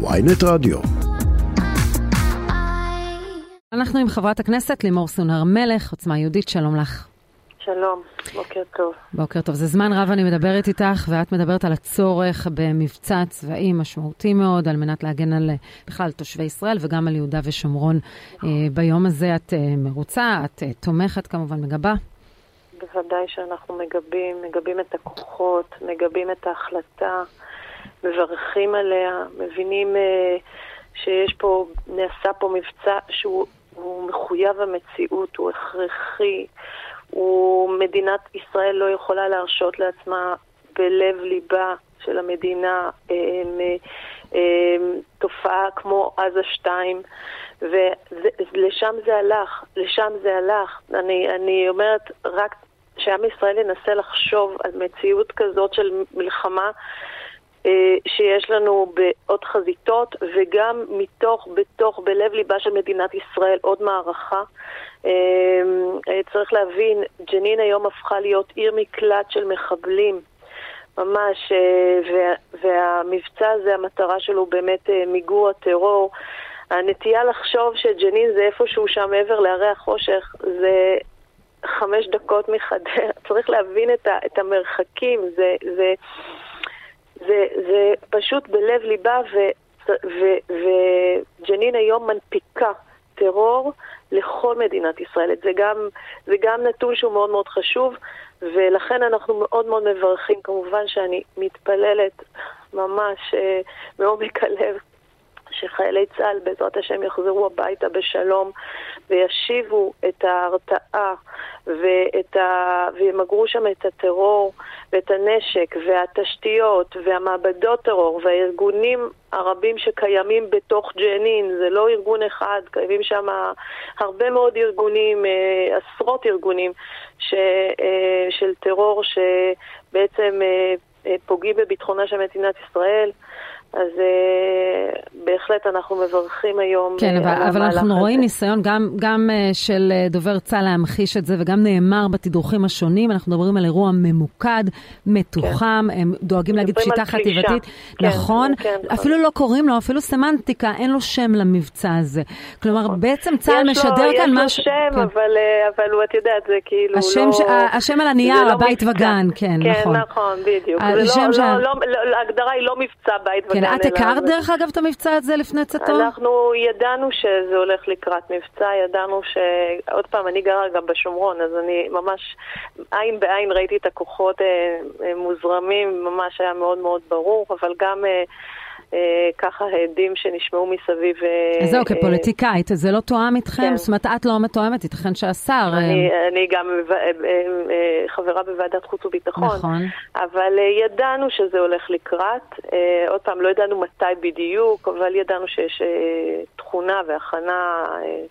ויינט רדיו. אנחנו עם חברת הכנסת לימור סונר מלך, עוצמה יהודית, שלום לך. שלום, בוקר טוב. בוקר טוב. זה זמן רב אני מדברת איתך, ואת מדברת על הצורך במבצע צבאי משמעותי מאוד, על מנת להגן על בכלל תושבי ישראל וגם על יהודה ושומרון. אה, ביום הזה את אה, מרוצה, את אה, תומכת כמובן, מגבה? בוודאי שאנחנו מגבים, מגבים את הכוחות, מגבים את ההחלטה, מברכים עליה, מבינים שיש פה, נעשה פה מבצע שהוא מחויב המציאות, הוא הכרחי. מדינת ישראל לא יכולה להרשות לעצמה בלב ליבה של המדינה הם, הם, תופעה כמו עזה 2 ולשם זה הלך, לשם זה הלך. אני, אני אומרת, רק שעם ישראל ינסה לחשוב על מציאות כזאת של מלחמה אה, שיש לנו בעוד חזיתות וגם מתוך, בתוך, בלב ליבה של מדינת ישראל עוד מערכה. אה, אה, צריך להבין, ג'נין היום הפכה להיות עיר מקלט של מחבלים. ממש, וה, והמבצע הזה, המטרה שלו באמת מיגור הטרור. הנטייה לחשוב שג'נין זה איפשהו שם מעבר להרי החושך, זה חמש דקות מחדר. צריך להבין את, את המרחקים, זה, זה, זה, זה פשוט בלב ליבה, וג'נין היום מנפיקה טרור לכל מדינת ישראל. זה גם, זה גם נתון שהוא מאוד מאוד חשוב, ולכן אנחנו מאוד מאוד מברכים. כמובן שאני מתפללת ממש אה, מעומק הלב שחיילי צה"ל בעזרת השם יחזרו הביתה בשלום וישיבו את ההרתעה ואת ה... וימגרו שם את הטרור ואת הנשק והתשתיות והמעבדות טרור והארגונים הרבים שקיימים בתוך ג'נין, זה לא ארגון אחד, קיימים שם הרבה מאוד ארגונים, אה, עשרות ארגונים ש... אה, של טרור שבעצם אה, פוגעים בביטחונה של מדינת ישראל. אז בהחלט אנחנו מברכים היום. כן, uh, אבל, אבל אנחנו הזה. רואים ניסיון גם, גם uh, של uh, דובר צה"ל להמחיש את זה, וגם נאמר בתדרוכים השונים, אנחנו מדברים על אירוע ממוקד, מתוחם, כן. הם דואגים להגיד פשיטה חטיבתית. כן, נכון, כן, אפילו נכון. לא קוראים לו, אפילו סמנטיקה, אין לו שם למבצע הזה. כלומר, נכון. בעצם צה"ל משדר לו, כאן משהו... יש לו שם, כן. אבל, אבל הוא, את יודעת, זה כאילו השם לא... ש... השם על הנייר, לא הבית מבצע. וגן, כן, כן נכון. כן, נכון, בדיוק. לא. לא, לא, לא, ההגדרה היא לא מבצע בית וגן. כן, את הכרת דרך אגב את המבצע הזה לפני צאתו? אנחנו ידענו שזה הולך לקראת מבצע, ידענו ש... עוד פעם, אני גרה גם בשומרון, אז אני ממש עין בעין ראיתי את הכוחות אה, אה, מוזרמים, ממש היה מאוד מאוד ברור, אבל גם... אה, אה, ככה העדים שנשמעו מסביב. אה, אז זהו, כפוליטיקאית, זה לא תואם איתכם? כן. זאת אומרת, את לא מתואמת, ייתכן שהשר... אני, אה... אני גם אה, אה, חברה בוועדת חוץ וביטחון. נכון. אבל אה, ידענו שזה הולך לקראת. אה, עוד פעם, לא ידענו מתי בדיוק, אבל ידענו שיש אה, תכונה והכנה. אה,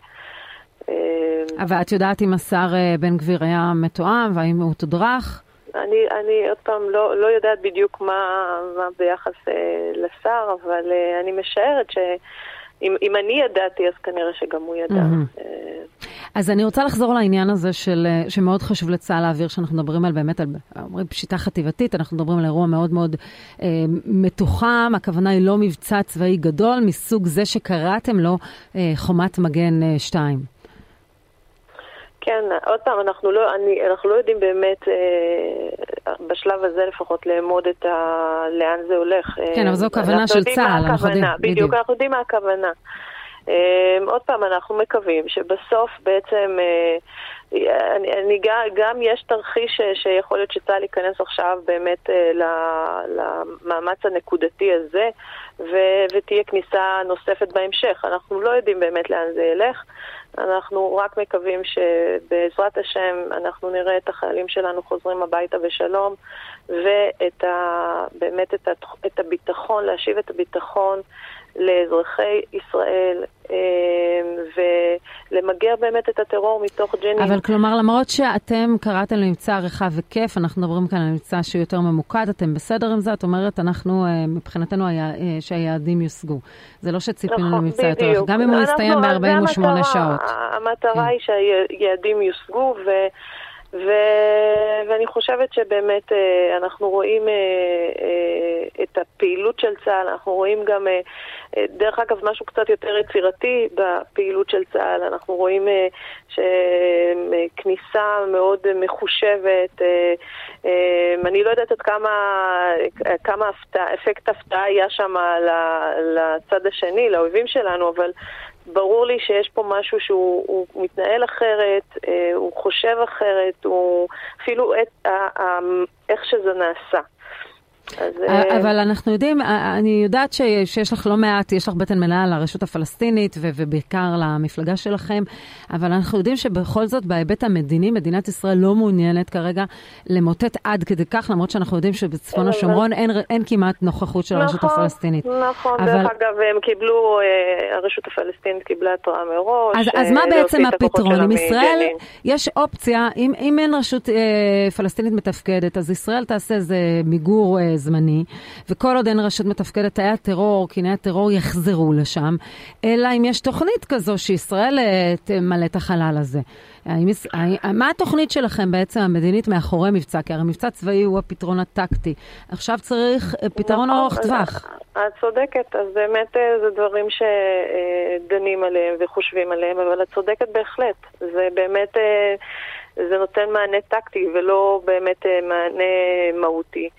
אה אבל את יודעת אם השר בן גביר היה מתואם והאם הוא תודרך? אני, אני עוד פעם לא, לא יודעת בדיוק מה, מה ביחס אה, לשר, אבל אה, אני משערת שאם אני ידעתי, אז כנראה שגם הוא ידע. Mm-hmm. אז אני רוצה לחזור לעניין הזה של, אה, שמאוד חשוב לצה"ל להעביר, שאנחנו מדברים על באמת, על אומרים פשיטה חטיבתית, אנחנו מדברים על אירוע מאוד מאוד אה, מתוחם, הכוונה היא לא מבצע צבאי גדול, מסוג זה שקראתם לו אה, חומת מגן 2. אה, כן, עוד פעם, אנחנו לא, אני, אנחנו לא יודעים באמת, אה, בשלב הזה לפחות, לאמוד את ה... לאן זה הולך. כן, אה, אבל זו כוונה של צה"ל, אנחנו יודעים. בדיוק, אנחנו יודעים מה הכוונה. אה, עוד פעם, אנחנו מקווים שבסוף בעצם... אה, אני, אני גם, גם יש תרחיש שיכול להיות שצה"ל ייכנס עכשיו באמת אה, למאמץ הנקודתי הזה ו, ותהיה כניסה נוספת בהמשך. אנחנו לא יודעים באמת לאן זה ילך. אנחנו רק מקווים שבעזרת השם אנחנו נראה את החיילים שלנו חוזרים הביתה בשלום ובאמת את, את הביטחון, להשיב את הביטחון לאזרחי ישראל אמ, ולמגר באמת את הטרור מתוך ג'נין. אבל כלומר, למרות שאתם קראתם למבצע רחב היקף, אנחנו מדברים כאן על מבצע שהוא יותר ממוקד, אתם בסדר עם זה? את אומרת, אנחנו, אה, מבחינתנו, היה, אה, שהיעדים יוסגו. זה לא שציפינו נכון, למבצע יותר רחב, גם אם הוא יסתיים ב-48 שעות. המטרה כן. היא שהיעדים יושגו, ו... ו... ואני חושבת שבאמת אה, אנחנו רואים את הפעילות של צה"ל, אנחנו רואים גם דרך אגב, משהו קצת יותר יצירתי בפעילות של צה"ל. אנחנו רואים כניסה מאוד מחושבת. אני לא יודעת עד כמה, כמה אפקט הפתעה היה שם לצד השני, לאויבים שלנו, אבל ברור לי שיש פה משהו שהוא מתנהל אחרת, הוא חושב אחרת, הוא אפילו את, איך שזה נעשה. אה, אבל אנחנו יודעים, אה, אני יודעת שיש לך לא מעט, יש לך בטן מלאה לרשות הפלסטינית ובעיקר למפלגה שלכם, אבל אנחנו יודעים שבכל זאת בהיבט המדיני, מדינת ישראל לא מעוניינת כרגע למוטט עד כדי כך, למרות שאנחנו יודעים שבצפון אה, השומרון אין כמעט נוכחות של הרשות נכון, הפלסטינית. נכון, דרך אגב, הם קיבלו, הרשות הפלסטינית קיבלה התראה מראש. אז מה בעצם הפתרון? אם ישראל, יש אופציה, אם אין רשות פלסטינית מתפקדת, אז ישראל תעשה איזה מיגור זמני, וכל עוד אין רשות מתפקדת, תאי הטרור, קיני הטרור יחזרו לשם, אלא אם יש תוכנית כזו שישראל אה, תמלא את החלל הזה. האם, מה התוכנית שלכם בעצם המדינית מאחורי מבצע? כי הרי מבצע צבאי הוא הפתרון הטקטי. עכשיו צריך אה, פתרון נכון, ארוך טווח. את צודקת, אז באמת אה, זה דברים שדנים עליהם וחושבים עליהם, אבל את צודקת בהחלט. זה באמת, זה נותן מענה טקטי ולא באמת מענה מהותי.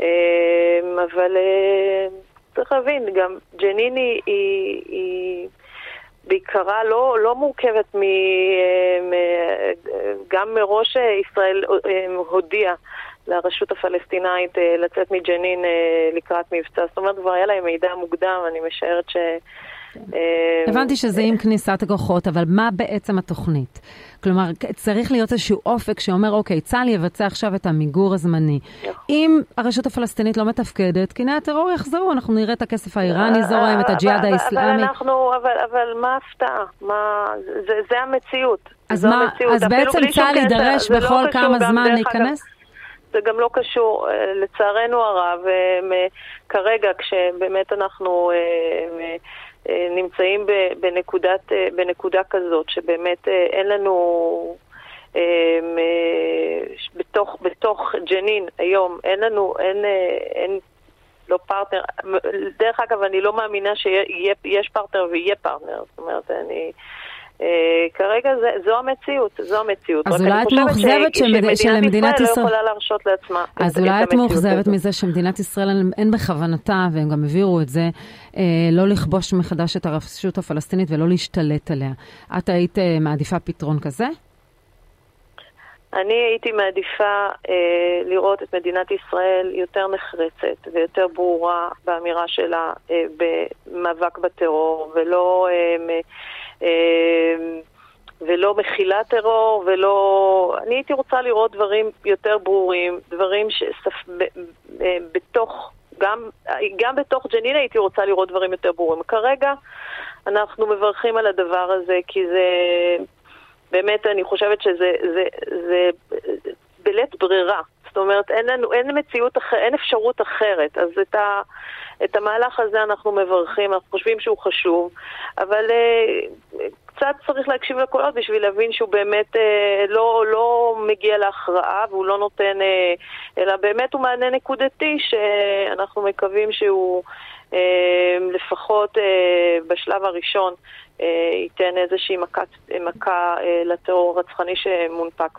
אמ, אבל אה, צריך להבין, גם ג'נין היא, בעיקרה לא, לא מורכבת מ... אה, גם מראש ישראל אה, הודיעה לרשות הפלסטינאית לצאת מג'נין לקראת מבצע. זאת אומרת, כבר היה להם מידע מוקדם, אני משערת ש... הבנתי שזה עם כניסת הכוחות, אבל מה בעצם התוכנית? כלומר, צריך להיות איזשהו אופק שאומר, אוקיי, צה"ל יבצע עכשיו את המיגור הזמני. נכון. אם הרשות הפלסטינית לא מתפקדת, קיני הטרור יחזרו, אנחנו נראה את הכסף האיראני זורם, את הג'יהאד האסלאמי. אבל אנחנו, אבל מה ההפתעה? זה המציאות. אז מה, אז בעצם צה"ל יידרש לא בכל כמה זמן להיכנס? זה גם לא קשור, אה, לצערנו הרב, אה, כרגע כשבאמת אנחנו אה, אה, נמצאים בנקודת, אה, בנקודה כזאת, שבאמת אה, אין לנו... בתוך, בתוך ג'נין היום אין לנו, אין, אין לא פרטנר, דרך אגב אני לא מאמינה שיש פרטנר ויהיה פרטנר, זאת אומרת אני, אה, כרגע זה, זו המציאות, זו המציאות. אז אולי את מאוכזבת שמדינת ישראל לא יכולה להרשות לעצמה אז אולי את מאוכזבת מזה שמדינת ישראל אין בכוונתה, והם גם העבירו את זה, אה, לא לכבוש מחדש את הרשות הפלסטינית ולא להשתלט עליה. את היית אה, מעדיפה פתרון כזה? אני הייתי מעדיפה אה, לראות את מדינת ישראל יותר נחרצת ויותר ברורה באמירה שלה אה, במאבק בטרור, ולא... אה, אמ, ולא מכילה טרור, ולא... אני הייתי רוצה לראות דברים יותר ברורים, דברים שספ... בתוך... גם, גם בתוך ג'נין הייתי רוצה לראות דברים יותר ברורים. כרגע אנחנו מברכים על הדבר הזה, כי זה... באמת, אני חושבת שזה זה, זה, בלית ברירה. זאת אומרת, אין, לנו, אין מציאות אחרת, אין אפשרות אחרת. אז את, ה, את המהלך הזה אנחנו מברכים, אנחנו חושבים שהוא חשוב, אבל uh, קצת צריך להקשיב לקולות בשביל להבין שהוא באמת uh, לא, לא מגיע להכרעה והוא לא נותן, uh, אלא באמת הוא מענה נקודתי שאנחנו מקווים שהוא uh, לפחות uh, בשלב הראשון uh, ייתן איזושהי מכת, מכה uh, לטרור הרצחני שמונפק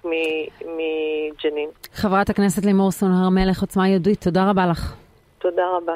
מג'נין. חברת הכנסת לימור סון הר מלך, עוצמה יהודית, תודה רבה לך. תודה רבה.